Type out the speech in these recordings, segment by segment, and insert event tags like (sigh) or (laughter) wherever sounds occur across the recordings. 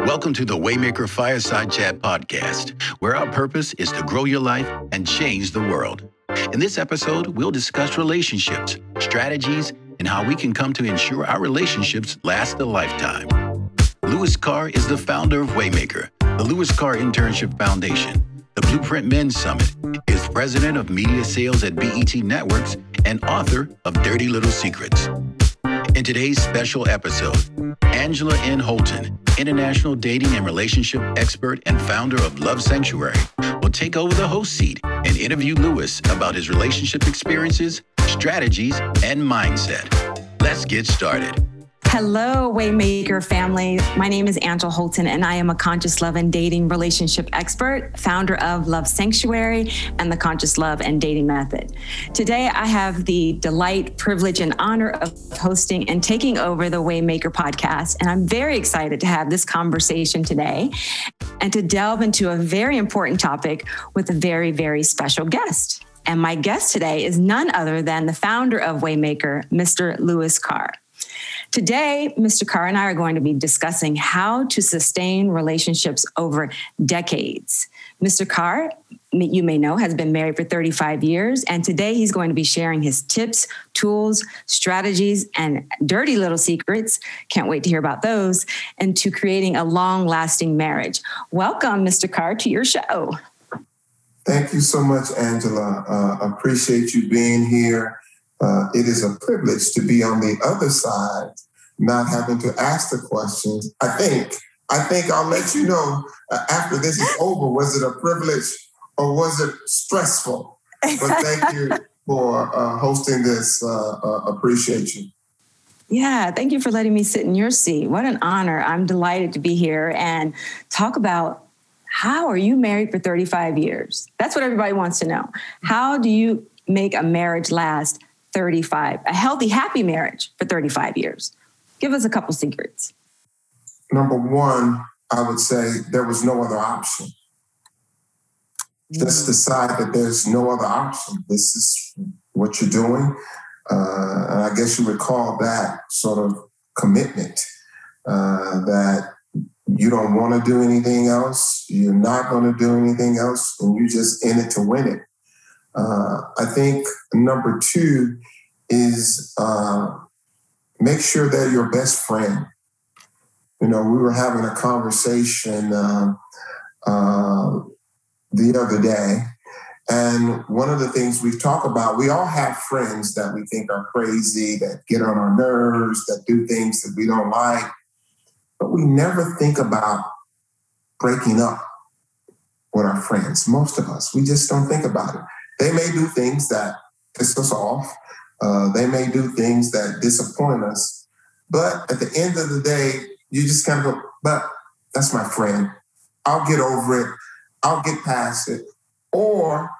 Welcome to the Waymaker Fireside Chat podcast, where our purpose is to grow your life and change the world. In this episode, we'll discuss relationships, strategies, and how we can come to ensure our relationships last a lifetime. Louis Carr is the founder of Waymaker, the Louis Carr Internship Foundation, the Blueprint Men's Summit, is president of media sales at BET Networks, and author of Dirty Little Secrets. In today's special episode, Angela N. Holton, international dating and relationship expert and founder of Love Sanctuary, will take over the host seat and interview Louis about his relationship experiences, strategies, and mindset. Let's get started. Hello, Waymaker family. My name is Angela Holton, and I am a conscious love and dating relationship expert, founder of Love Sanctuary and the Conscious Love and Dating Method. Today, I have the delight, privilege, and honor of hosting and taking over the Waymaker podcast. And I'm very excited to have this conversation today and to delve into a very important topic with a very, very special guest. And my guest today is none other than the founder of Waymaker, Mr. Louis Carr. Today, Mr. Carr and I are going to be discussing how to sustain relationships over decades. Mr. Carr, you may know, has been married for 35 years, and today he's going to be sharing his tips, tools, strategies, and dirty little secrets. Can't wait to hear about those, and to creating a long lasting marriage. Welcome, Mr. Carr, to your show. Thank you so much, Angela. Uh, appreciate you being here uh, it is a privilege to be on the other side, not having to ask the questions. I think, I think I'll let you know uh, after this is over. Was it a privilege or was it stressful? But thank you for uh, hosting this. Uh, uh, appreciate you. Yeah, thank you for letting me sit in your seat. What an honor. I'm delighted to be here and talk about how are you married for 35 years? That's what everybody wants to know. How do you make a marriage last 35, a healthy, happy marriage for 35 years? Give us a couple secrets. Number one, I would say there was no other option. Just mm. decide that there's no other option. This is what you're doing. Uh, and I guess you would call that sort of commitment uh, that you don't want to do anything else. You're not going to do anything else. And you just in it to win it. Uh, I think number two is uh, make sure they're your best friend. You know, we were having a conversation uh, uh, the other day, and one of the things we talk about, we all have friends that we think are crazy, that get on our nerves, that do things that we don't like, but we never think about breaking up with our friends. Most of us, we just don't think about it. They may do things that piss us off. Uh, they may do things that disappoint us. But at the end of the day, you just kind of go, but that's my friend. I'll get over it. I'll get past it. Or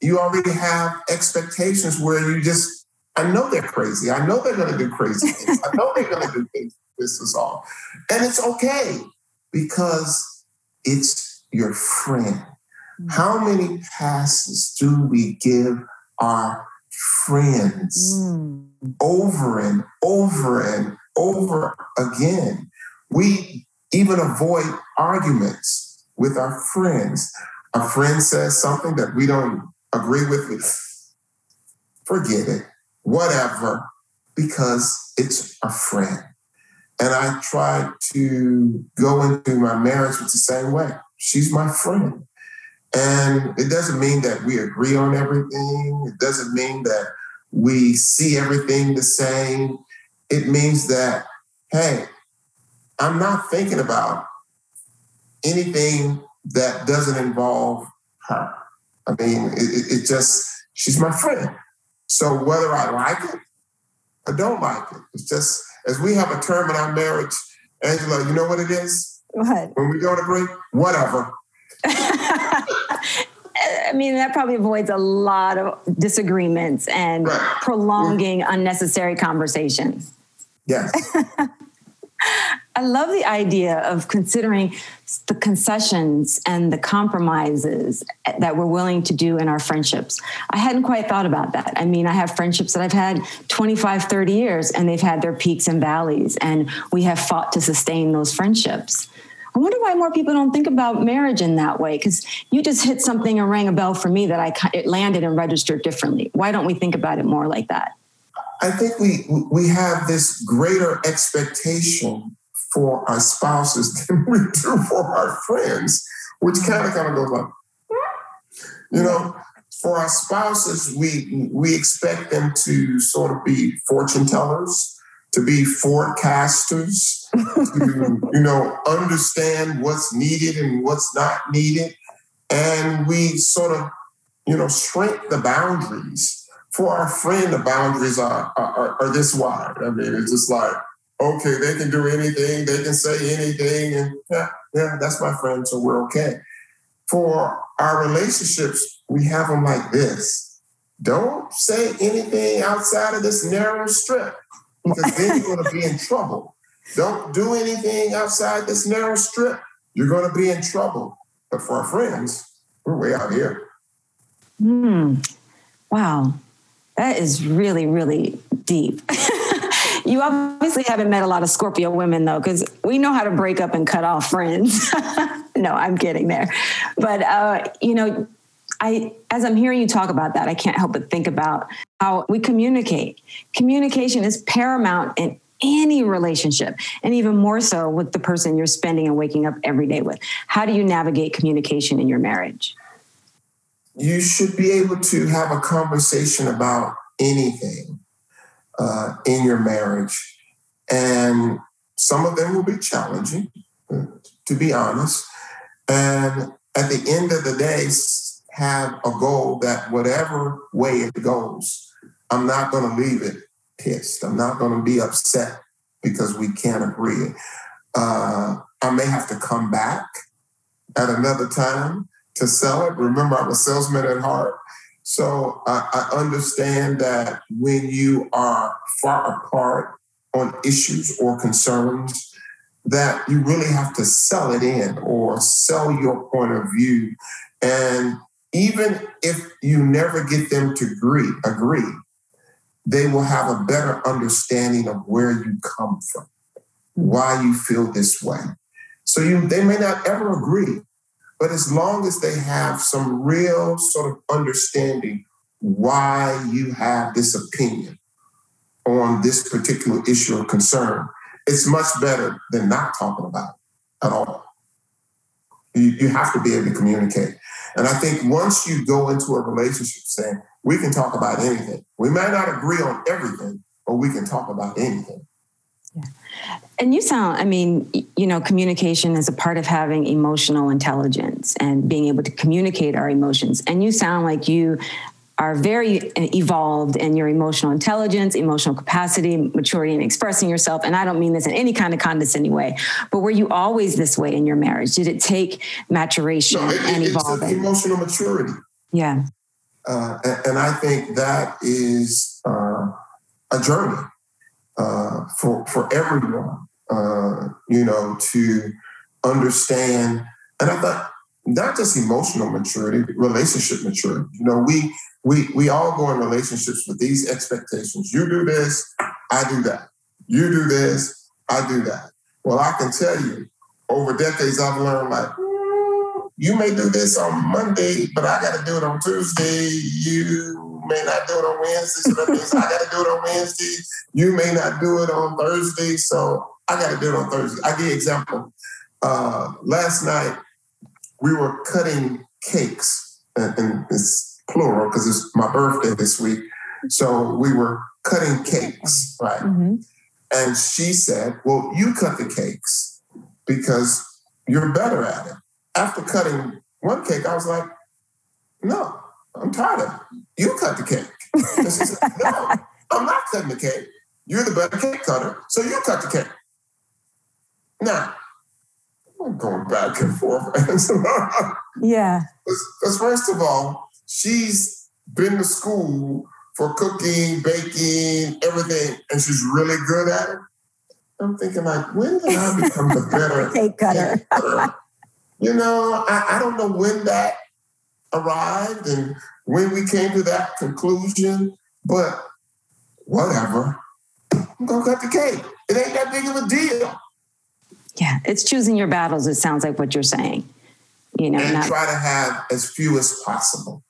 you already have expectations where you just, I know they're crazy. I know they're going to do crazy things. I know they're going to do things this is all. And it's okay because it's your friend. How many passes do we give our friends mm. over and over and over again? We even avoid arguments with our friends. A friend says something that we don't agree with, we forget it, whatever, because it's a friend. And I try to go into my marriage with the same way. She's my friend. And it doesn't mean that we agree on everything. It doesn't mean that we see everything the same. It means that, hey, I'm not thinking about anything that doesn't involve her. I mean, it, it just, she's my friend. So whether I like it or don't like it, it's just, as we have a term in our marriage, Angela, you know what it is? What? When we don't agree, whatever. (laughs) I mean, that probably avoids a lot of disagreements and (sighs) prolonging unnecessary conversations. Yes. (laughs) I love the idea of considering the concessions and the compromises that we're willing to do in our friendships. I hadn't quite thought about that. I mean, I have friendships that I've had 25, 30 years, and they've had their peaks and valleys, and we have fought to sustain those friendships. I wonder why more people don't think about marriage in that way. Because you just hit something and rang a bell for me that I it landed and registered differently. Why don't we think about it more like that? I think we we have this greater expectation for our spouses (laughs) than we do for our friends, which kind of kind of goes like, you know, for our spouses, we we expect them to sort of be fortune tellers, to be forecasters, to you know understand what's needed and what's not needed, and we sort of you know shrink the boundaries. For our friend, the boundaries are, are, are this wide. I mean, it's just like okay, they can do anything, they can say anything, and yeah, yeah, that's my friend, so we're okay. For our relationships, we have them like this. Don't say anything outside of this narrow strip because then you're going to be in trouble. Don't do anything outside this narrow strip. You're going to be in trouble. But for our friends, we're way out here. Hmm. Wow. That is really, really deep. (laughs) You obviously haven't met a lot of Scorpio women though, because we know how to break up and cut off friends. (laughs) no, I'm kidding there. But, uh, you know, I, as I'm hearing you talk about that, I can't help but think about how we communicate. Communication is paramount in any relationship, and even more so with the person you're spending and waking up every day with. How do you navigate communication in your marriage? You should be able to have a conversation about anything uh, in your marriage. And some of them will be challenging, to be honest. And at the end of the day, have a goal that whatever way it goes, I'm not going to leave it pissed. I'm not going to be upset because we can't agree. Uh, I may have to come back at another time to sell it. Remember, I'm a salesman at heart. So I, I understand that when you are far apart on issues or concerns, that you really have to sell it in or sell your point of view. And even if you never get them to agree, agree, they will have a better understanding of where you come from, why you feel this way. So you they may not ever agree, but as long as they have some real sort of understanding why you have this opinion on this particular issue or concern, it's much better than not talking about it at all. You, you have to be able to communicate. And I think once you go into a relationship saying, we can talk about anything, we might not agree on everything, but we can talk about anything. Yeah. And you sound, I mean, you know, communication is a part of having emotional intelligence and being able to communicate our emotions. And you sound like you are very uh, evolved in your emotional intelligence, emotional capacity, maturity, and expressing yourself. And I don't mean this in any kind of condescending way, but were you always this way in your marriage? Did it take maturation no, it, and evolving? emotional maturity. Yeah. Uh, and, and, I think that is uh, a journey uh, for for everyone. Uh, you know, to understand, and I thought not just emotional maturity, relationship maturity. You know, we we we all go in relationships with these expectations. You do this, I do that. You do this, I do that. Well, I can tell you, over decades, I've learned like you may do this on Monday, but I got to do it on Tuesday. You may not do it on Wednesday, so that means I got to do it on Wednesday. You may not do it on Thursday, so I got to do it on Thursday. I give you an example. Uh, last night we were cutting cakes, and, and it's plural because it's my birthday this week. So we were cutting cakes, right? Mm-hmm. And she said, "Well, you cut the cakes because you're better at it." After cutting one cake, I was like, "No, I'm tired of it. You cut the cake. And she said, No, I'm not cutting the cake. You're the better cake cutter, so you cut the cake. Now, I'm going back and forth. (laughs) yeah. Because, first of all, she's been to school for cooking, baking, everything, and she's really good at it. I'm thinking like, when did I become the better (laughs) cake cutter? You know, I, I don't know when that arrived and when we came to that conclusion, but whatever. I'm gonna cut the cake. It ain't that big of a deal. Yeah, it's choosing your battles. It sounds like what you're saying. You know, and not, try to have as few as possible.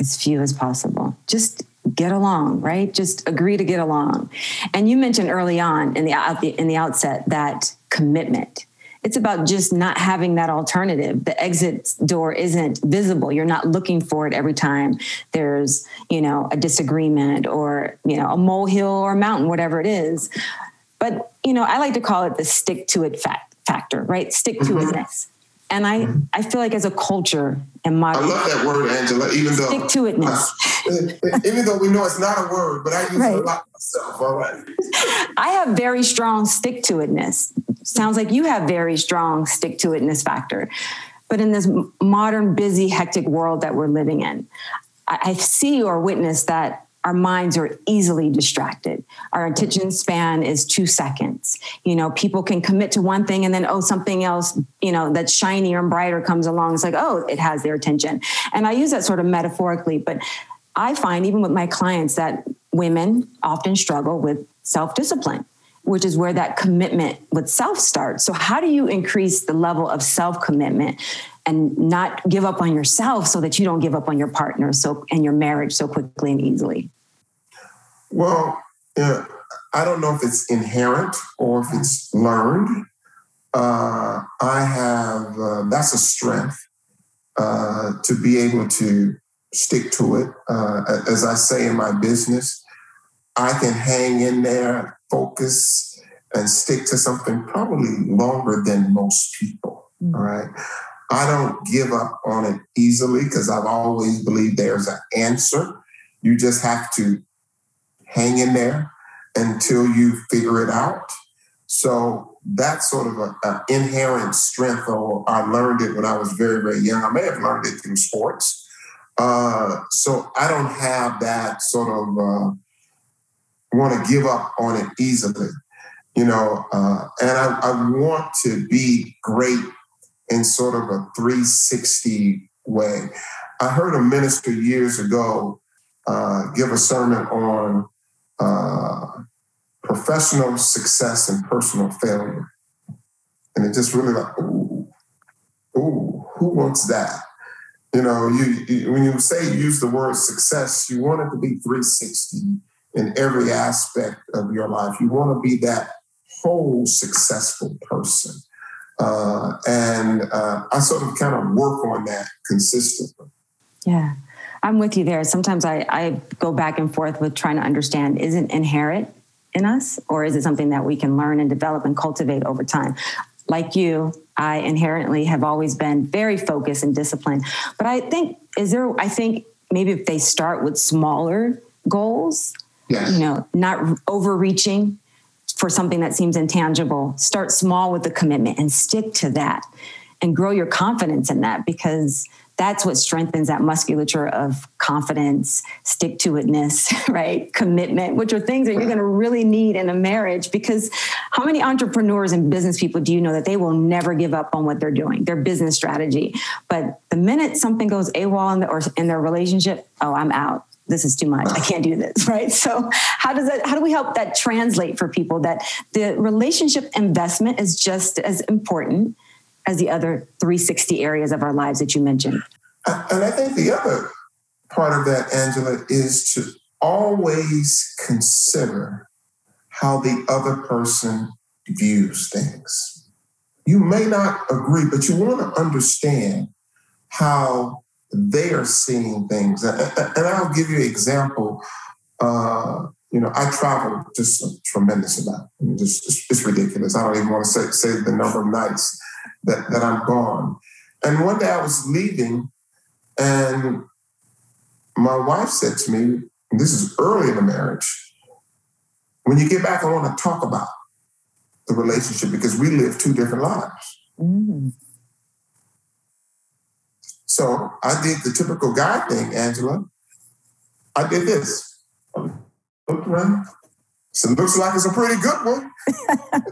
As few as possible. Just get along, right? Just agree to get along. And you mentioned early on in the in the outset that commitment. It's about just not having that alternative. The exit door isn't visible. You're not looking for it every time there's, you know, a disagreement or, you know, a molehill or a mountain, whatever it is. But, you know, I like to call it the stick to it fact factor, right? Stick to itness. Mm-hmm. And I, mm-hmm. I feel like as a culture and modern. I love that word, Angela, even though. Stick to itness. (laughs) even though we know it's not a word, but I use right. it a lot myself. All right. (laughs) I have very strong stick to itness. Sounds like you have very strong stick to itness factor. But in this modern, busy, hectic world that we're living in, I see or witness that our minds are easily distracted. Our attention span is two seconds. You know, people can commit to one thing and then, oh, something else, you know, that's shinier and brighter comes along. It's like, oh, it has their attention. And I use that sort of metaphorically, but I find even with my clients that women often struggle with self discipline which is where that commitment with self starts. So, how do you increase the level of self commitment and not give up on yourself so that you don't give up on your partner so and your marriage so quickly and easily? Well, yeah, I don't know if it's inherent or if it's learned. Uh, I have uh, that's a strength uh, to be able to stick to it. Uh, as I say in my business, I can hang in there, focus, and stick to something probably longer than most people. Mm-hmm. All right. I don't give up on it easily because I've always believed there's an answer. You just have to hang in there until you figure it out. So that's sort of an inherent strength, or I learned it when I was very, very young. I may have learned it through sports. Uh, so I don't have that sort of uh, want to give up on it easily, you know. Uh, and I, I want to be great in sort of a 360 way. I heard a minister years ago uh, give a sermon on uh, professional success and personal failure. And it just really like, ooh, ooh, who wants that? You know, you, you, when you say use the word success, you want it to be 360 in every aspect of your life. You want to be that whole successful person. Uh, and uh, I sort of kind of work on that consistently. Yeah, I'm with you there. Sometimes I, I go back and forth with trying to understand is it inherent in us or is it something that we can learn and develop and cultivate over time? Like you, I inherently have always been very focused and disciplined. But I think, is there, I think maybe if they start with smaller goals, yes. you know, not overreaching, for something that seems intangible, start small with the commitment and stick to that and grow your confidence in that because that's what strengthens that musculature of confidence, stick to itness, (laughs) right? Commitment, which are things that you're going to really need in a marriage. Because how many entrepreneurs and business people do you know that they will never give up on what they're doing, their business strategy? But the minute something goes AWOL in the, or in their relationship, oh, I'm out this is too much. I can't do this, (laughs) right? So how does that how do we help that translate for people that the relationship investment is just as important as the other 360 areas of our lives that you mentioned? And I think the other part of that, Angela, is to always consider how the other person views things. You may not agree, but you want to understand how they are seeing things. And, I'll give you an example. Uh, you know, I travel just a tremendous amount. I mean, just, just, it's ridiculous. I don't even want to say, say the number of nights that, that I'm gone. And one day I was leaving, and my wife said to me, this is early in the marriage, when you get back, I want to talk about the relationship because we live two different lives. Mm-hmm. So I did the typical guy thing, Angela. I did this. I looked around. So it looks like it's a pretty good one. (laughs)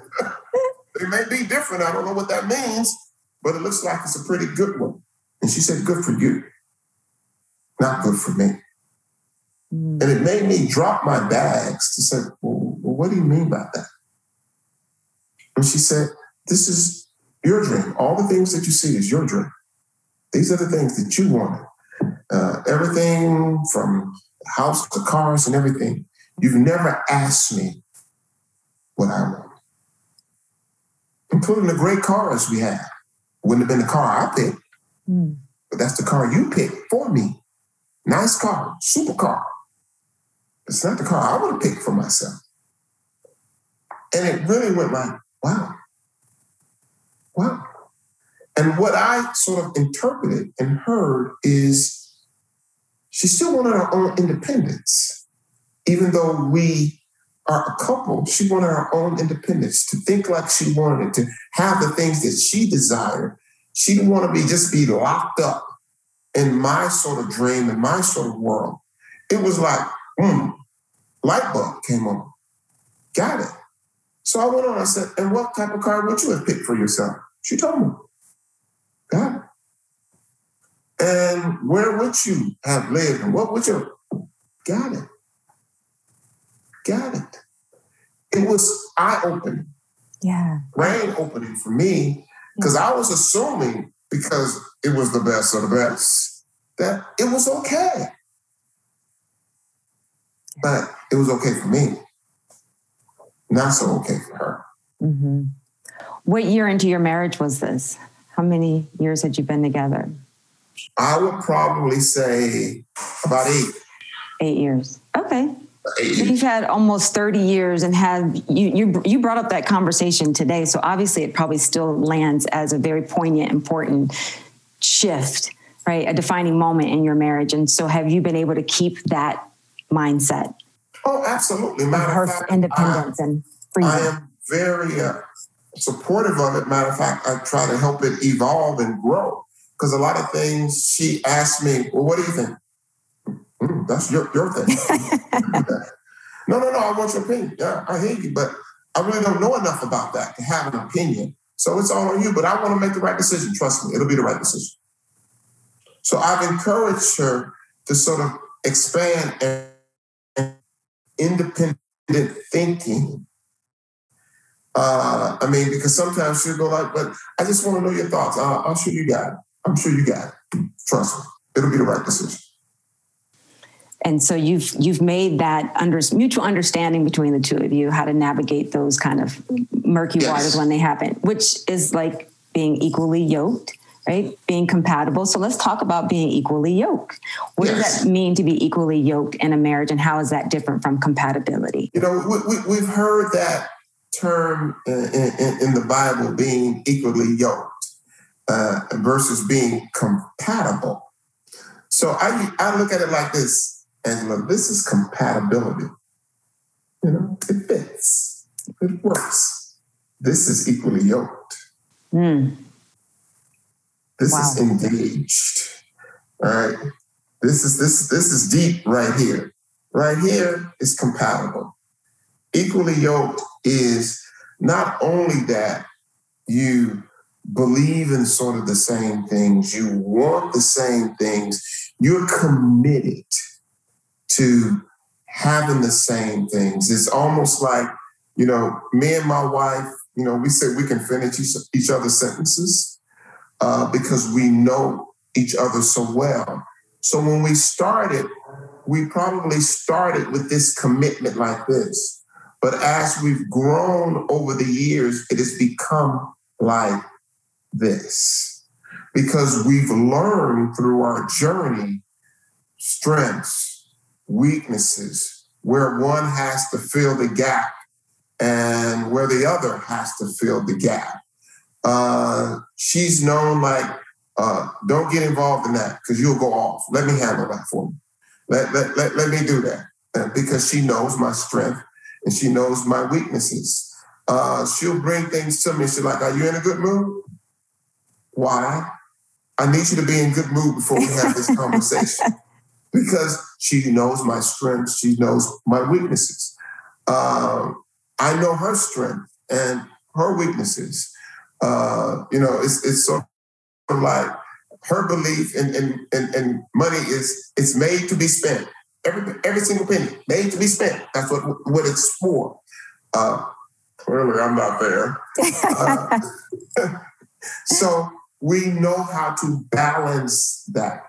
it may be different. I don't know what that means, but it looks like it's a pretty good one. And she said, Good for you, not good for me. Mm. And it made me drop my bags to say, well, well, what do you mean by that? And she said, This is your dream. All the things that you see is your dream. These are the things that you wanted. Uh, everything from house to cars and everything. You've never asked me what I want, including the great cars we have. Wouldn't have been the car I picked, mm. but that's the car you picked for me. Nice car, super car. It's not the car I would have picked for myself. And it really went like, wow, wow. And what I sort of interpreted and heard is she still wanted her own independence. Even though we are a couple, she wanted her own independence to think like she wanted, to have the things that she desired. She didn't want to be just be locked up in my sort of dream, in my sort of world. It was like, hmm, light bulb came on. Got it. So I went on, I said, and what type of car would you have picked for yourself? She told me. Got it. And where would you have lived? And what would you got it? Got it. It was eye-opening. Yeah. Brain opening for me. Because yeah. I was assuming because it was the best of the best, that it was okay. But it was okay for me. Not so okay for her. Mm-hmm. What year into your marriage was this? How many years had you been together? I would probably say about eight. Eight years. Okay. Eight. You've had almost 30 years and have you, you you brought up that conversation today. So obviously it probably still lands as a very poignant, important shift, right? A defining moment in your marriage. And so have you been able to keep that mindset? Oh, absolutely. Matter her fact, independence I, and freedom. I am very uh, supportive of it. Matter of fact, I try to help it evolve and grow. Because a lot of things she asked me, well, what do you think? Mm, that's your, your thing. (laughs) no, no, no, I want your opinion. Yeah, I hear you, but I really don't know enough about that to have an opinion. So it's all on you, but I want to make the right decision. Trust me, it'll be the right decision. So I've encouraged her to sort of expand and independent thinking uh, I mean, because sometimes she'll go like, but I just want to know your thoughts. Uh, I'm sure you got it. I'm sure you got it. Trust me. It'll be the right decision. And so you've you've made that under, mutual understanding between the two of you how to navigate those kind of murky yes. waters when they happen, which is like being equally yoked, right? Being compatible. So let's talk about being equally yoked. What yes. does that mean to be equally yoked in a marriage, and how is that different from compatibility? You know, we, we, we've heard that term in, in, in the Bible being equally yoked uh, versus being compatible. So I, I look at it like this, and this is compatibility. You know, it fits, it works. This is equally yoked. Mm. This wow. is engaged. All right. This is this this is deep right here. Right here is compatible. Equally yoked is not only that you believe in sort of the same things, you want the same things, you're committed to having the same things. It's almost like, you know, me and my wife, you know, we say we can finish each, each other's sentences uh, because we know each other so well. So when we started, we probably started with this commitment like this. But as we've grown over the years, it has become like this because we've learned through our journey strengths, weaknesses, where one has to fill the gap and where the other has to fill the gap. Uh, she's known like, uh, don't get involved in that because you'll go off. Let me handle that for me. Let, let, let, let me do that uh, because she knows my strength and she knows my weaknesses. Uh, she'll bring things to me. She's like, Are you in a good mood? Why? I need you to be in good mood before we have this (laughs) conversation. because she knows my strengths, she knows my weaknesses. uh, I know her strength and her weaknesses. Uh, you know, it's it's sort of like her belief in, in, in, in money is it's made to be spent. Every every single penny made to be spent. That's what what it's for. Uh, clearly, I'm not there. Uh, (laughs) so we know how to balance that.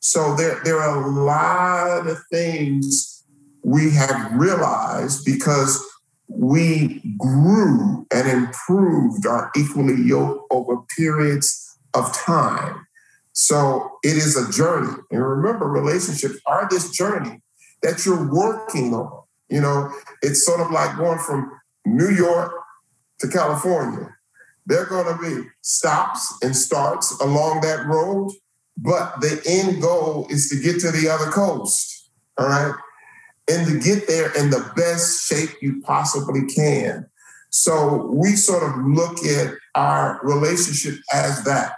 So there, there are a lot of things we have realized because we grew and improved our equally yoke over periods of time. So it is a journey. And remember, relationships are this journey that you're working on. You know, it's sort of like going from New York to California. There are going to be stops and starts along that road, but the end goal is to get to the other coast. All right. And to get there in the best shape you possibly can. So we sort of look at our relationship as that.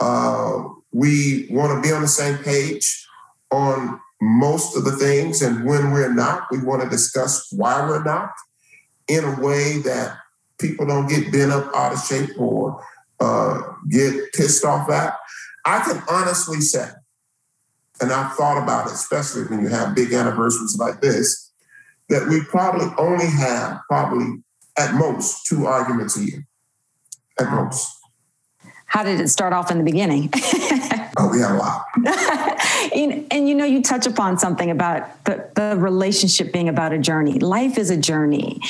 Uh, we want to be on the same page on most of the things. And when we're not, we want to discuss why we're not in a way that people don't get bent up out of shape or uh, get pissed off at. I can honestly say, and I've thought about it, especially when you have big anniversaries like this, that we probably only have probably at most two arguments a year. At most. How did it start off in the beginning? (laughs) oh, we had a lot. and, and, you know, you touch upon something about the, the relationship being about a journey. Life is a journey.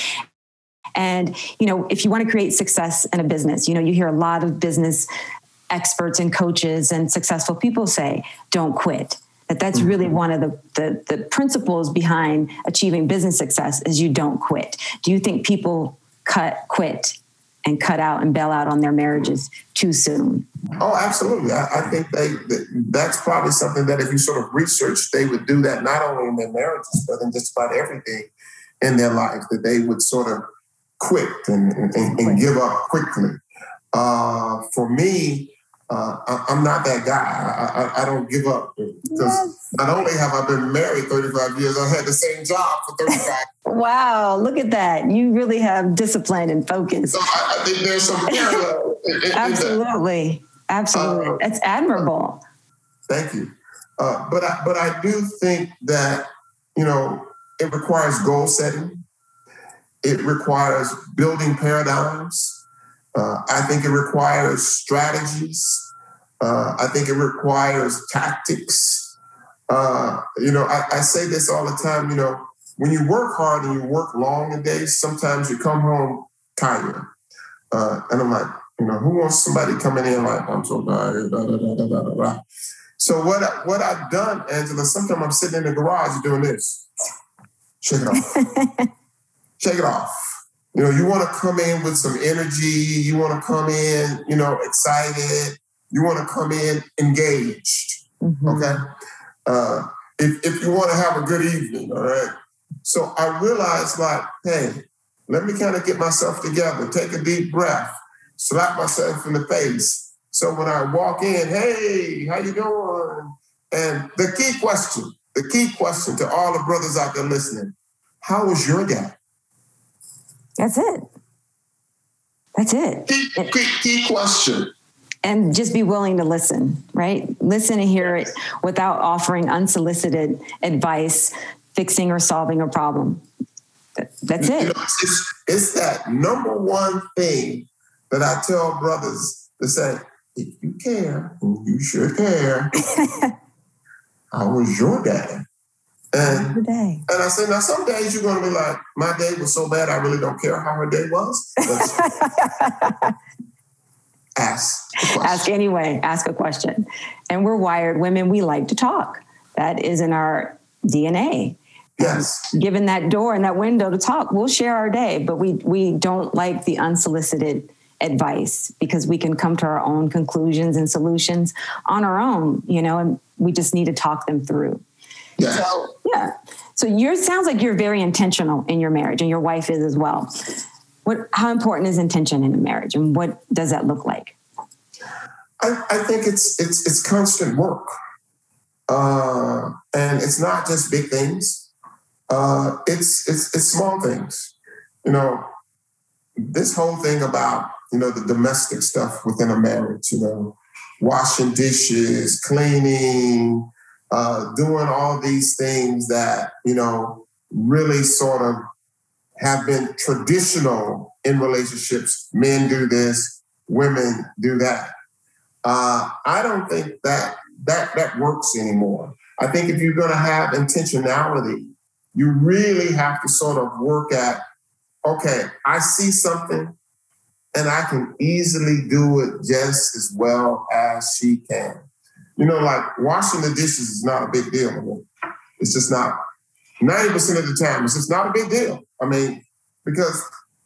And, you know, if you want to create success in a business, you know, you hear a lot of business experts and coaches and successful people say, don't quit. That that's mm-hmm. really one of the, the, the principles behind achieving business success is you don't quit. Do you think people cut quit and cut out and bail out on their marriages too soon? Oh, absolutely. I, I think they that's probably something that if you sort of research, they would do that not only in their marriages, but in just about everything in their life, that they would sort of quit and, and, and give up quickly. Uh, for me, uh, I, am not that guy. I, I, I don't give up because yes. not only have I been married 35 years, I had the same job for 35. (laughs) wow, look at that! You really have discipline and focus. So I, I think there's some (laughs) parallel. Absolutely, absolutely. Uh, That's admirable. Thank you. Uh, but I, but I do think that you know it requires goal setting. It requires building paradigms. Uh, I think it requires strategies. Uh, I think it requires tactics. Uh, you know, I, I, say this all the time. You know, when you work hard and you work long a day, sometimes you come home tired. Uh, and I'm like, you know, who wants somebody coming in like, I'm so tired, da, da, da, da, da, da. So what, I, what I've done, Angela, sometimes I'm sitting in the garage doing this. Shake it off. (laughs) Shake it off you know, you want to come in with some energy. You want to come in, you know, excited. You want to come in engaged. Mm-hmm. Okay. Uh, if, if you want to have a good evening, all right. So I realized, like, hey, let me kind of get myself together, take a deep breath, slap myself in the face. So when I walk in, hey, how you doing? And the key question, the key question to all the brothers out there listening, how was your day? That's it. That's it. Key, key, key question. And just be willing to listen, right? Listen and hear it without offering unsolicited advice, fixing or solving a problem. That's it. You know, it's, it's that number one thing that I tell brothers to say, if you care, you should care. (laughs) I was your day? And, day. and I said, now some days you're going to be like, my day was so bad, I really don't care how her day was. (laughs) ask. Ask anyway. Ask a question. And we're wired women. We like to talk. That is in our DNA. Yes. given that door and that window to talk, we'll share our day, but we we don't like the unsolicited advice because we can come to our own conclusions and solutions on our own, you know, and we just need to talk them through. Yeah. So, yeah. So you sounds like you're very intentional in your marriage and your wife is as well. What how important is intention in a marriage and what does that look like? I, I think it's it's it's constant work. Uh, and it's not just big things. Uh, it's it's it's small things. You know, this whole thing about you know the domestic stuff within a marriage. You know, washing dishes, cleaning, uh, doing all these things that you know really sort of have been traditional in relationships. Men do this, women do that. Uh, I don't think that that that works anymore. I think if you're going to have intentionality, you really have to sort of work at, okay, I see something and I can easily do it just as well as she can. You know, like washing the dishes is not a big deal. It's just not 90% of the time, it's just not a big deal. I mean, because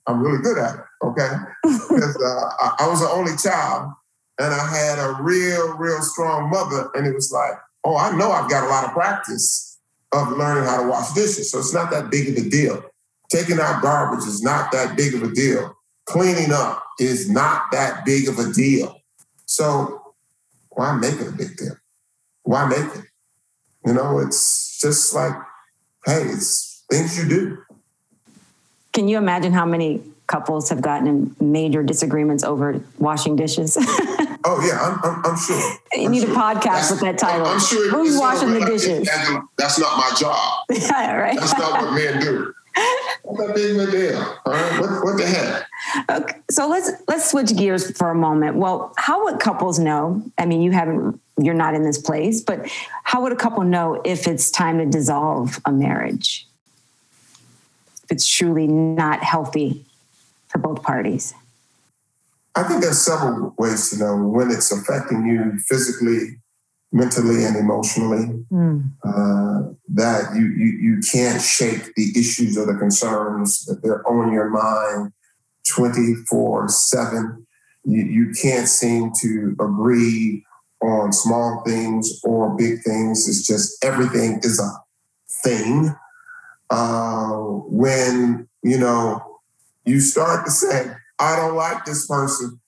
I'm really good at it, okay? because uh, I, I was the only child and I had a real, real strong mother. And it was like, oh, I know I've got a lot of practice of learning how to wash dishes. So it's not that big of a deal. Taking out garbage is not that big of a deal. Cleaning up is not that big of a deal. So why make it a big deal? Why make it? You know, it's just like, hey, it's things you do. Can you imagine how many couples have gotten in major disagreements over washing dishes? (laughs) oh yeah, I'm, I'm, I'm sure. You I'm need sure. a podcast that's, with that title. I'm sure. Who's washing the dishes? That's not my job. (laughs) yeah, right. That's not what men do. That big a deal? All right, what, what the heck? Okay, so let's let's switch gears for a moment. Well, how would couples know? I mean, you haven't, you're not in this place, but how would a couple know if it's time to dissolve a marriage? If it's truly not healthy for both parties. I think there's several ways to know when it's affecting you physically, mentally, and emotionally. Mm. Uh, that you, you you can't shake the issues or the concerns that they're on your mind 24 7. You, you can't seem to agree on small things or big things. It's just everything is a thing. Uh, when, you know, you start to say, I don't like this person.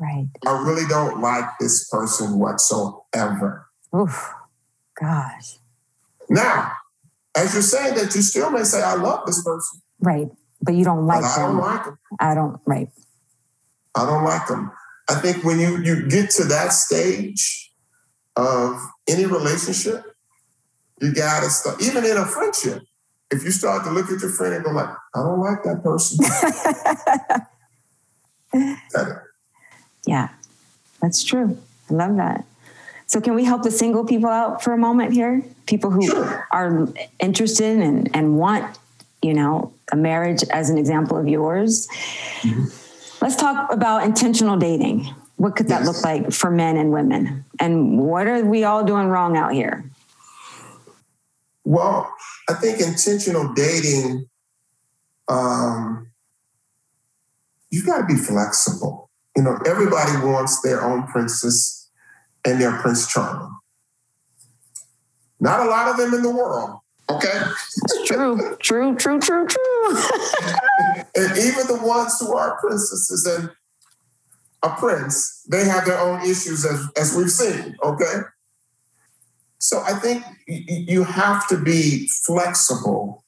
Right. I really don't like this person whatsoever. Oof. Gosh. Now, as you're saying that, you still may say, I love this person. Right but you don't like but I don't like them. I don't, right. I don't like them. I think when you you get to that stage of any relationship, you gotta start, even in a friendship, if you start to look at your friend and go like, I don't like that person. (laughs) yeah, that's true. I love that. So can we help the single people out for a moment here? People who sure. are interested and, and want, you know, a marriage as an example of yours. Mm-hmm. Let's talk about intentional dating. What could that yes. look like for men and women? And what are we all doing wrong out here? Well, I think intentional dating, um, you've got to be flexible. You know, everybody wants their own princess and their prince charming. Not a lot of them in the world. Okay. true, true, true, true, true. (laughs) and even the ones who are princesses and a prince, they have their own issues as, as we've seen. Okay. So I think you have to be flexible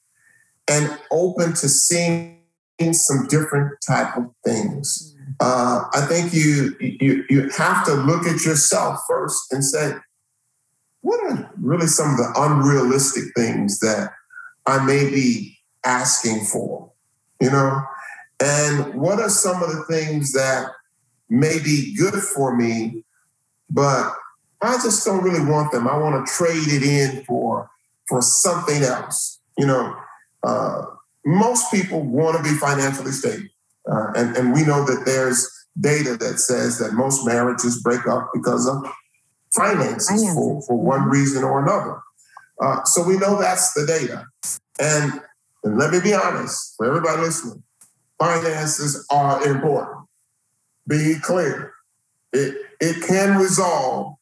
and open to seeing some different type of things. Uh, I think you, you you have to look at yourself first and say, what are really some of the unrealistic things that I may be asking for? You know, and what are some of the things that may be good for me, but I just don't really want them. I want to trade it in for for something else. You know, uh, most people want to be financially stable, uh, and and we know that there's data that says that most marriages break up because of finances, for, for one reason or another. Uh, so we know that's the data. And, and let me be honest for everybody listening finances are important. Be clear. It, it can resolve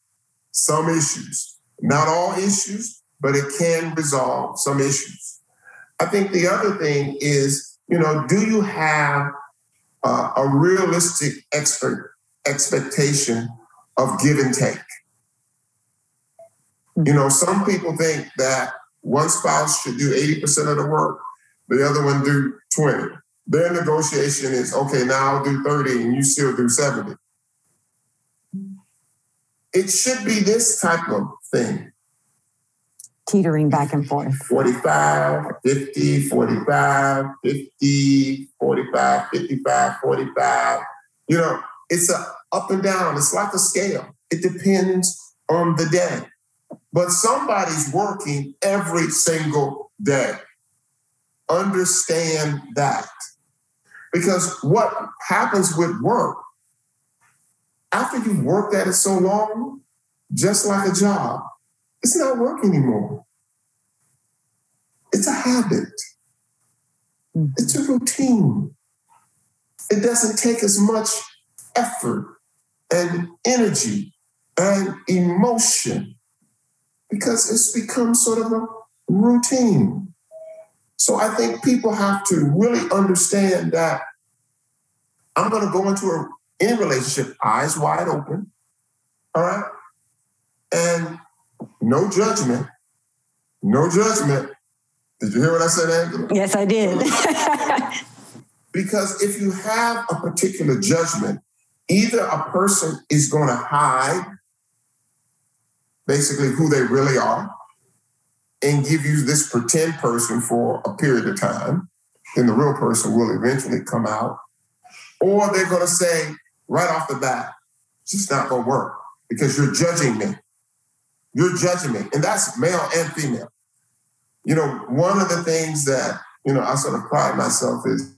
some issues, not all issues, but it can resolve some issues. I think the other thing is, you know, do you have uh, a realistic expert expectation of give and take? You know, some people think that one spouse should do 80% of the work, the other one do 20. Their negotiation is okay, now I'll do 30 and you still do 70. It should be this type of thing. Teetering back and forth. 45, 50, 45, 50, 45, 55, 45. You know, it's a up and down. It's like a scale. It depends on the day. But somebody's working every single day. Understand that. Because what happens with work, after you've worked at it so long, just like a job, it's not work anymore. It's a habit. Hmm. It's a routine. It doesn't take as much effort and energy and emotion because it's become sort of a routine. So I think people have to really understand that I'm going to go into a, any relationship eyes wide open, all right? And no judgment, no judgment. Did you hear what I said, Angela? Yes, I did. (laughs) because if you have a particular judgment, either a person is going to hide basically who they really are and give you this pretend person for a period of time, then the real person will eventually come out. Or they're going to say right off the bat, it's just not going to work because you're judging me. You're judging me. And that's male and female. You know, one of the things that, you know, I sort of pride myself is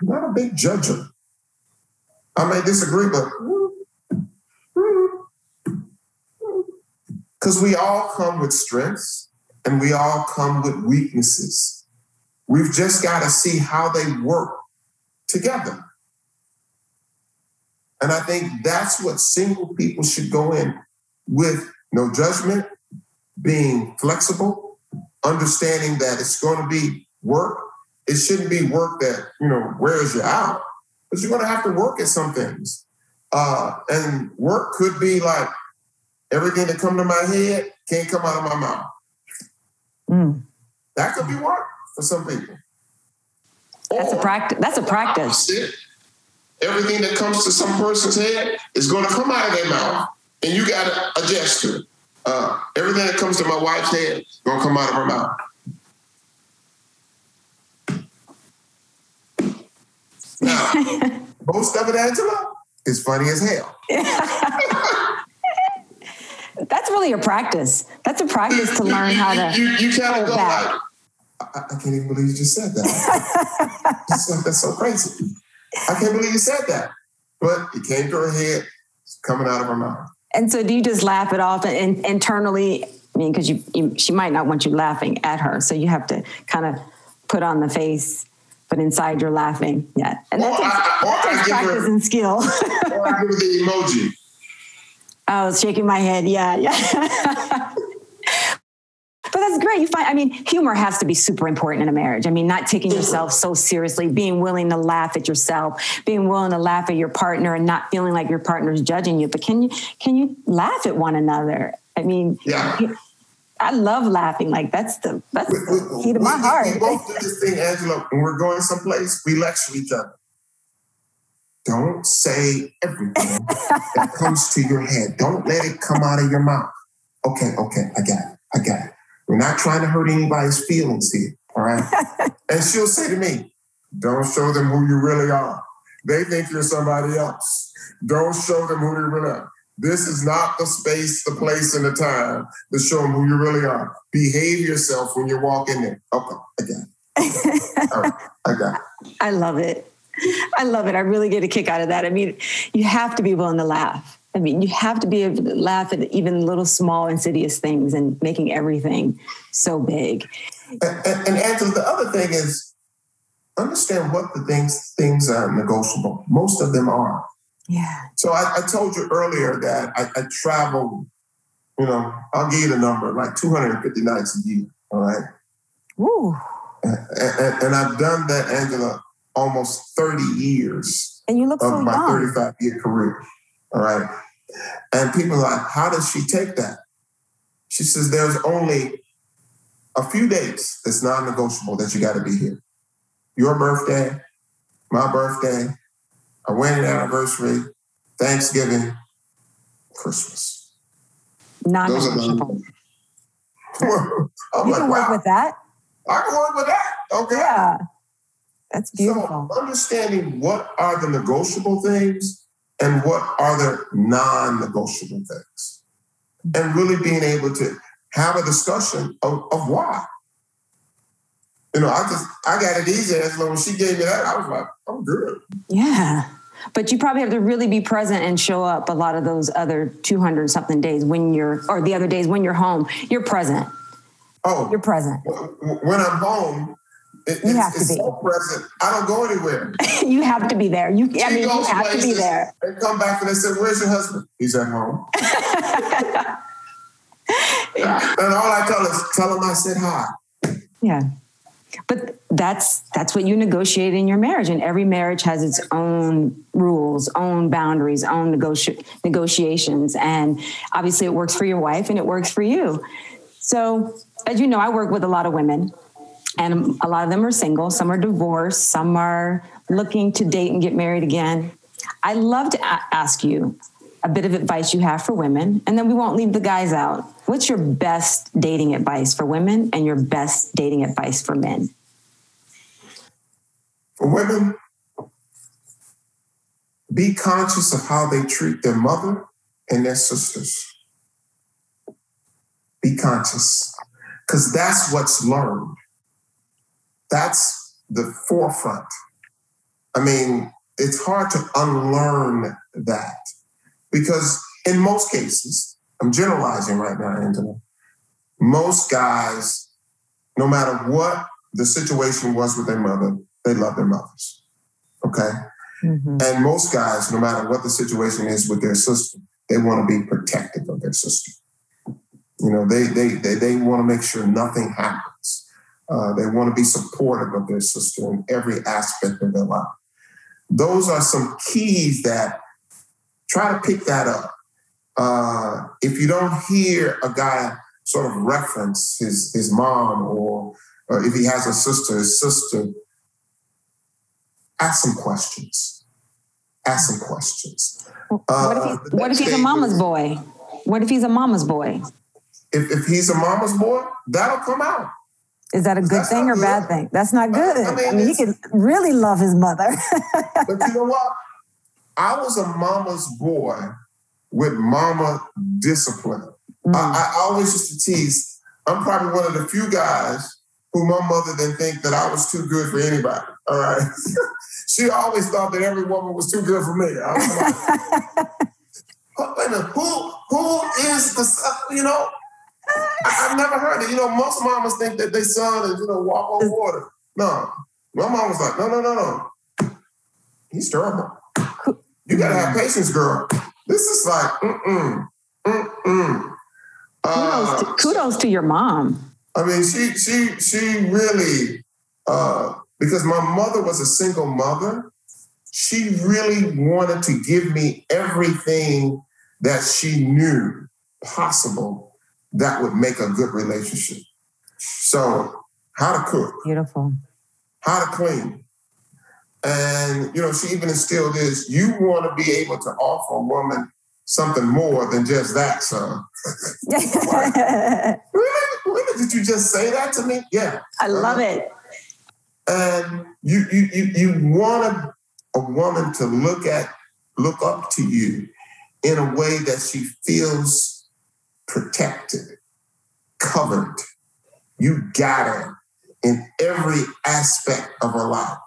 I'm not a big judger. I may disagree, but because we all come with strengths and we all come with weaknesses. We've just got to see how they work together. And I think that's what single people should go in with no judgment, being flexible, understanding that it's going to be work. It shouldn't be work that, you know, wears you out but you're going to have to work at some things. Uh, and work could be like everything that come to my head can't come out of my mouth. Mm. That could be work for some people. That's or, a practice. That's a practice. Everything that comes to some person's head is going to come out of their mouth, and you got to adjust to it. Uh, everything that comes to my wife's head is going to come out of her mouth. Now, (laughs) most of it, Angela, is funny as hell. (laughs) That's really a practice. That's a practice to learn how to. You, you, you kind of go back. like, I, I, can't even believe you just said that. (laughs) that's, like, that's so crazy. I can't believe you said that. But it came to her head, it's coming out of her mouth. And so, do you just laugh it off and internally? I mean, because you, you, she might not want you laughing at her, so you have to kind of put on the face but inside you're laughing. Yeah. And that takes practice her, and skill. (laughs) or I give her the emoji. I was shaking my head. Yeah, yeah. (laughs) but that's great. You find, I mean, humor has to be super important in a marriage. I mean, not taking yourself so seriously, being willing to laugh at yourself, being willing to laugh at your partner and not feeling like your partner is judging you. But can you, can you laugh at one another? I mean, yeah. I love laughing. Like that's the that's we, the key to my we, heart. We both do this thing, Angela. When we're going someplace, we lecture each other. Don't say everything that comes to your head. Don't let it come out of your mouth. Okay, okay, I got it. I got it. We're not trying to hurt anybody's feelings here. All right. (laughs) and she'll say to me, Don't show them who you really are. They think you're somebody else. Don't show them who you really are. This is not the space, the place, and the time to show them who you really are. Behave yourself when you walk in there. Okay, I got it. (laughs) All right, I got it. I love it. I love it. I really get a kick out of that. I mean, you have to be willing to laugh. I mean, you have to be able to laugh at even little small insidious things and making everything so big. And, and, and Angela, the other thing is understand what the things things are negotiable. Most of them are. Yeah. So I, I told you earlier that I, I travel, you know, I'll give you the number, like 250 nights a year. All right. Ooh. And, and, and I've done that, Angela, almost 30 years. And you look of so my young. 35 year career. All right. And people are like, how does she take that? She says, there's only a few dates that's non-negotiable that you got to be here. Your birthday, my birthday, our wedding anniversary, Thanksgiving, Christmas. Non-negotiable. you like, can work wow, with that. I can work with that. Okay. Yeah. That's beautiful. So understanding what are the negotiable things and what are the non-negotiable things. And really being able to have a discussion of, of why. You know, I just I got it easy as when she gave me that, I was like, I'm good. Yeah. But you probably have to really be present and show up a lot of those other 200 something days when you're, or the other days when you're home, you're present. Oh, you're present. When I'm home, it, you have to be so present. I don't go anywhere. (laughs) you have to be there. You, I mean, you have to be there. They come back and they say, "Where's your husband?" He's at home. yeah. (laughs) (laughs) And all I tell is, tell him I said hi. Yeah. But that's that's what you negotiate in your marriage, and every marriage has its own rules, own boundaries, own negoti- negotiations, and obviously it works for your wife and it works for you. So, as you know, I work with a lot of women, and a lot of them are single. Some are divorced. Some are looking to date and get married again. I love to a- ask you a bit of advice you have for women, and then we won't leave the guys out. What's your best dating advice for women and your best dating advice for men? For women, be conscious of how they treat their mother and their sisters. Be conscious, because that's what's learned. That's the forefront. I mean, it's hard to unlearn that because in most cases, I'm generalizing right now, Angela. Most guys, no matter what the situation was with their mother, they love their mothers. Okay? Mm-hmm. And most guys, no matter what the situation is with their sister, they want to be protective of their sister. You know, they they they, they want to make sure nothing happens. Uh, they want to be supportive of their sister in every aspect of their life. Those are some keys that try to pick that up uh, if you don't hear a guy sort of reference his his mom or, or if he has a sister, his sister, ask some questions. Ask some questions. What if, he, uh, what if he's a mama's boy? What if he's a mama's boy? If, if he's a mama's boy, that'll come out. Is that a good That's thing or good. bad thing? That's not good. I mean, I mean he could really love his mother. (laughs) but you know what? I was a mama's boy with mama discipline. Mm. I, I, always used to tease, I'm probably one of the few guys who my mother didn't think that I was too good for anybody. All right. (laughs) she always thought that every woman was too good for me. I was like, (laughs) who, who is the, you know, I, have never heard it. You know, most mamas think that they son is, you know, walk on water. No. My mom was like, no, no, no, no. He's terrible. You gotta have patience, girl. This is like, mm-mm, mm-mm. Uh, kudos, to, kudos to your mom. I mean, she she she really uh, because my mother was a single mother. She really wanted to give me everything that she knew possible that would make a good relationship. So, how to cook, beautiful, how to clean, and, you know, she even instilled this you want to be able to offer a woman something more than just that, son. (laughs) really? really? Did you just say that to me? Yeah. I love uh, it. And you you you, you want a, a woman to look at, look up to you in a way that she feels protected, covered. You got her in every aspect of her life.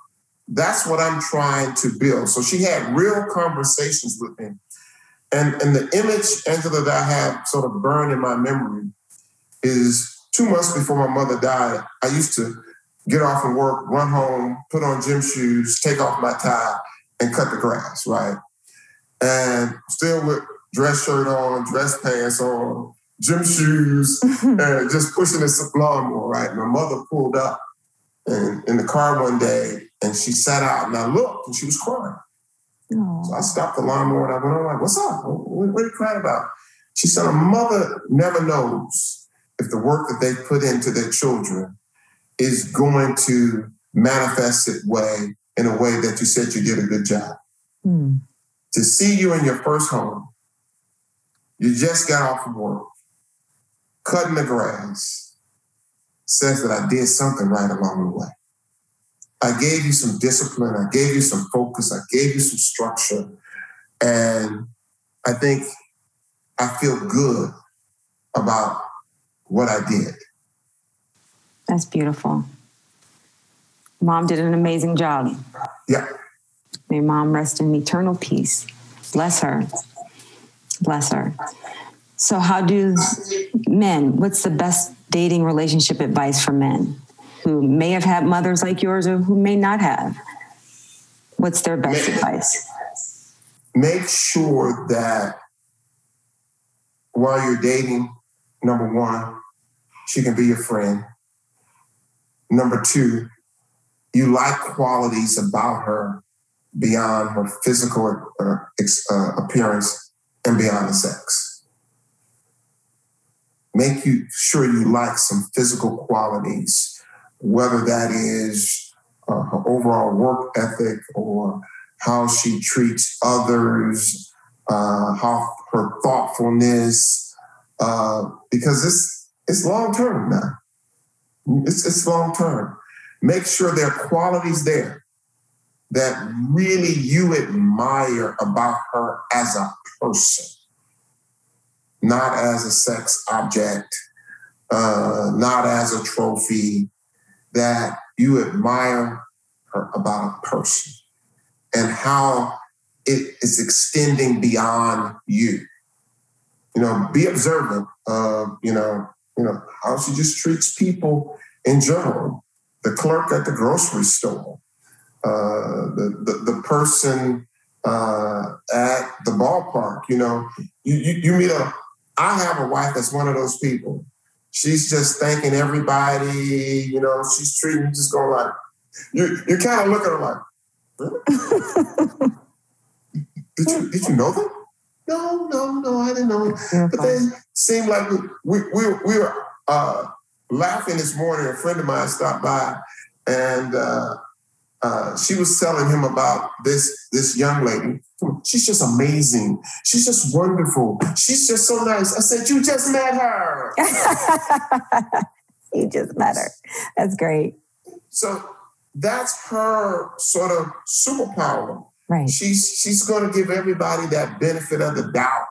That's what I'm trying to build. So she had real conversations with me. And, and the image, Angela, that I have sort of burned in my memory is two months before my mother died, I used to get off from work, run home, put on gym shoes, take off my tie, and cut the grass, right? And still with dress shirt on, dress pants on, gym shoes, (laughs) and just pushing this lawnmower, right? My mother pulled up in, in the car one day and she sat out and I looked and she was crying. Aww. So I stopped the lawnmower and I went on like, what's up? What, what, are you crying about? She said, a mother never knows if the work that they put into their children is going to manifest it way in a way that you said you did a good job. Mm. To see you in your first home, you just got off of work, cutting the grass, says that I did something right along the way. I gave you some discipline, I gave you some focus, I gave you some structure. And I think I feel good about what I did. That's beautiful. Mom did an amazing job. Yeah. May mom rest in eternal peace. Bless her. Bless her. So, how do men, what's the best dating relationship advice for men who may have had mothers like yours or who may not have? What's their best make, advice? Make sure that while you're dating, number one, she can be your friend. Number two, you like qualities about her beyond her physical uh, uh, appearance and beyond the sex. Make you sure you like some physical qualities, whether that is uh, her overall work ethic or how she treats others, uh, how her thoughtfulness, uh, because it's it's long term now. It's, it's long term. Make sure there are qualities there that really you admire about her as a person, not as a sex object, uh, not as a trophy, that you admire her about a person and how it is extending beyond you. You know, be observant of, you know, you know, how she just treats people in general. The clerk at the grocery store, uh, the, the, the person uh, at the ballpark. You know, you, you, you meet a. I have a wife that's one of those people. She's just thanking everybody. You know, she's treating you just going like you. You kind of look at her like, really? (laughs) did you did you know them? No, no, no, I didn't know. But they seemed like we we we, we were uh, laughing this morning. A friend of mine stopped by, and uh, uh, she was telling him about this this young lady. She's just amazing. She's just wonderful. She's just so nice. I said, "You just met her." (laughs) you just met her. That's great. So that's her sort of superpower. Right. She's she's going to give everybody that benefit of the doubt.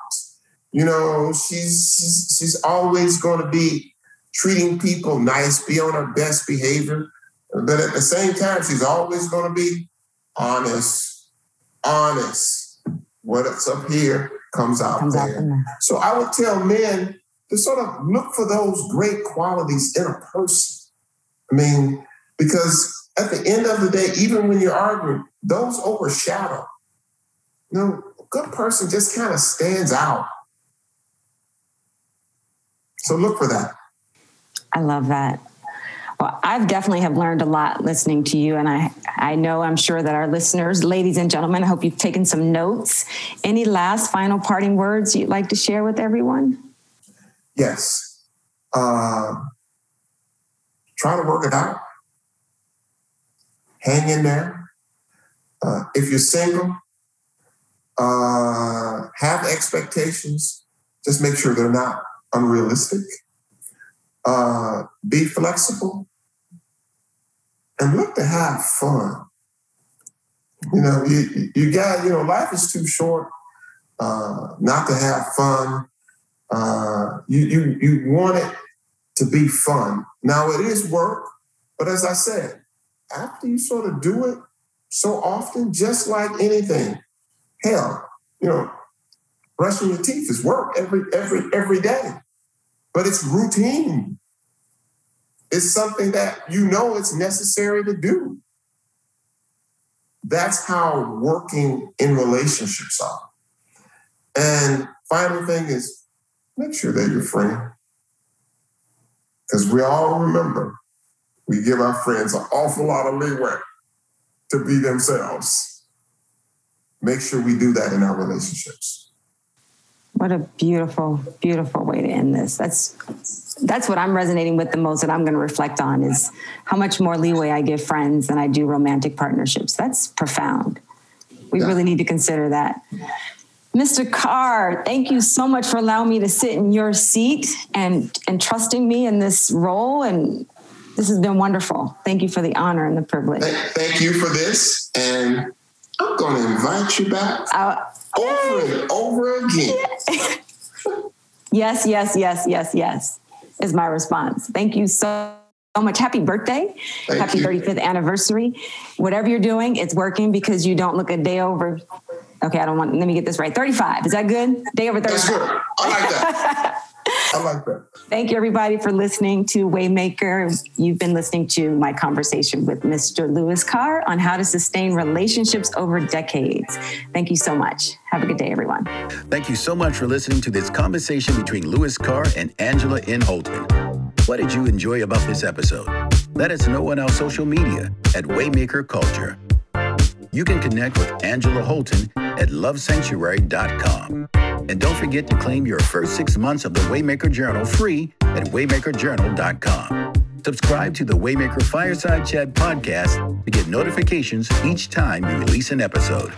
You know, she's she's, she's always going to be treating people nice, be on her best behavior. But at the same time, she's always going to be honest, honest. What's up here comes out comes there. there. So I would tell men to sort of look for those great qualities in a person. I mean, because at the end of the day, even when you're arguing, those overshadow. You know, a good person just kind of stands out. So look for that. I love that. Well, I've definitely have learned a lot listening to you, and I I know I'm sure that our listeners, ladies and gentlemen, I hope you've taken some notes. Any last final parting words you'd like to share with everyone? Yes. Uh, try to work it out. Hang in there. Uh, if you're single, uh, have expectations. Just make sure they're not unrealistic. Uh, be flexible and look to have fun. You know, you, you got, you know, life is too short uh, not to have fun. Uh, you, you, you want it to be fun. Now, it is work, but as I said, after you sort of do it so often, just like anything, hell, you know, brushing your teeth is work every every every day, but it's routine. It's something that you know it's necessary to do. That's how working in relationships are. And final thing is make sure they're your friend. Because we all remember we give our friends an awful lot of leeway to be themselves. Make sure we do that in our relationships. What a beautiful, beautiful way to end this. That's that's what I'm resonating with the most that I'm going to reflect on is how much more leeway I give friends than I do romantic partnerships. That's profound. We yeah. really need to consider that. Mr. Carr, thank you so much for allowing me to sit in your seat and and trusting me in this role and this has been wonderful. Thank you for the honor and the privilege. Thank you for this and I'm going to invite you back uh, over and over again. (laughs) yes, yes, yes, yes, yes is my response. Thank you so so much. Happy birthday. Thank Happy you. 35th anniversary. Whatever you're doing, it's working because you don't look a day over. Okay, I don't want, let me get this right. 35. Is that good? Day over 35. That's good. I like that. (laughs) I like that. Thank you, everybody, for listening to Waymaker. You've been listening to my conversation with Mr. Louis Carr on how to sustain relationships over decades. Thank you so much. Have a good day, everyone. Thank you so much for listening to this conversation between Louis Carr and Angela N. Holton. What did you enjoy about this episode? Let us know on our social media at Waymaker Culture. You can connect with Angela Holton at lovesanctuary.com. And don't forget to claim your first six months of the Waymaker Journal free at waymakerjournal.com. Subscribe to the Waymaker Fireside Chat podcast to get notifications each time we release an episode.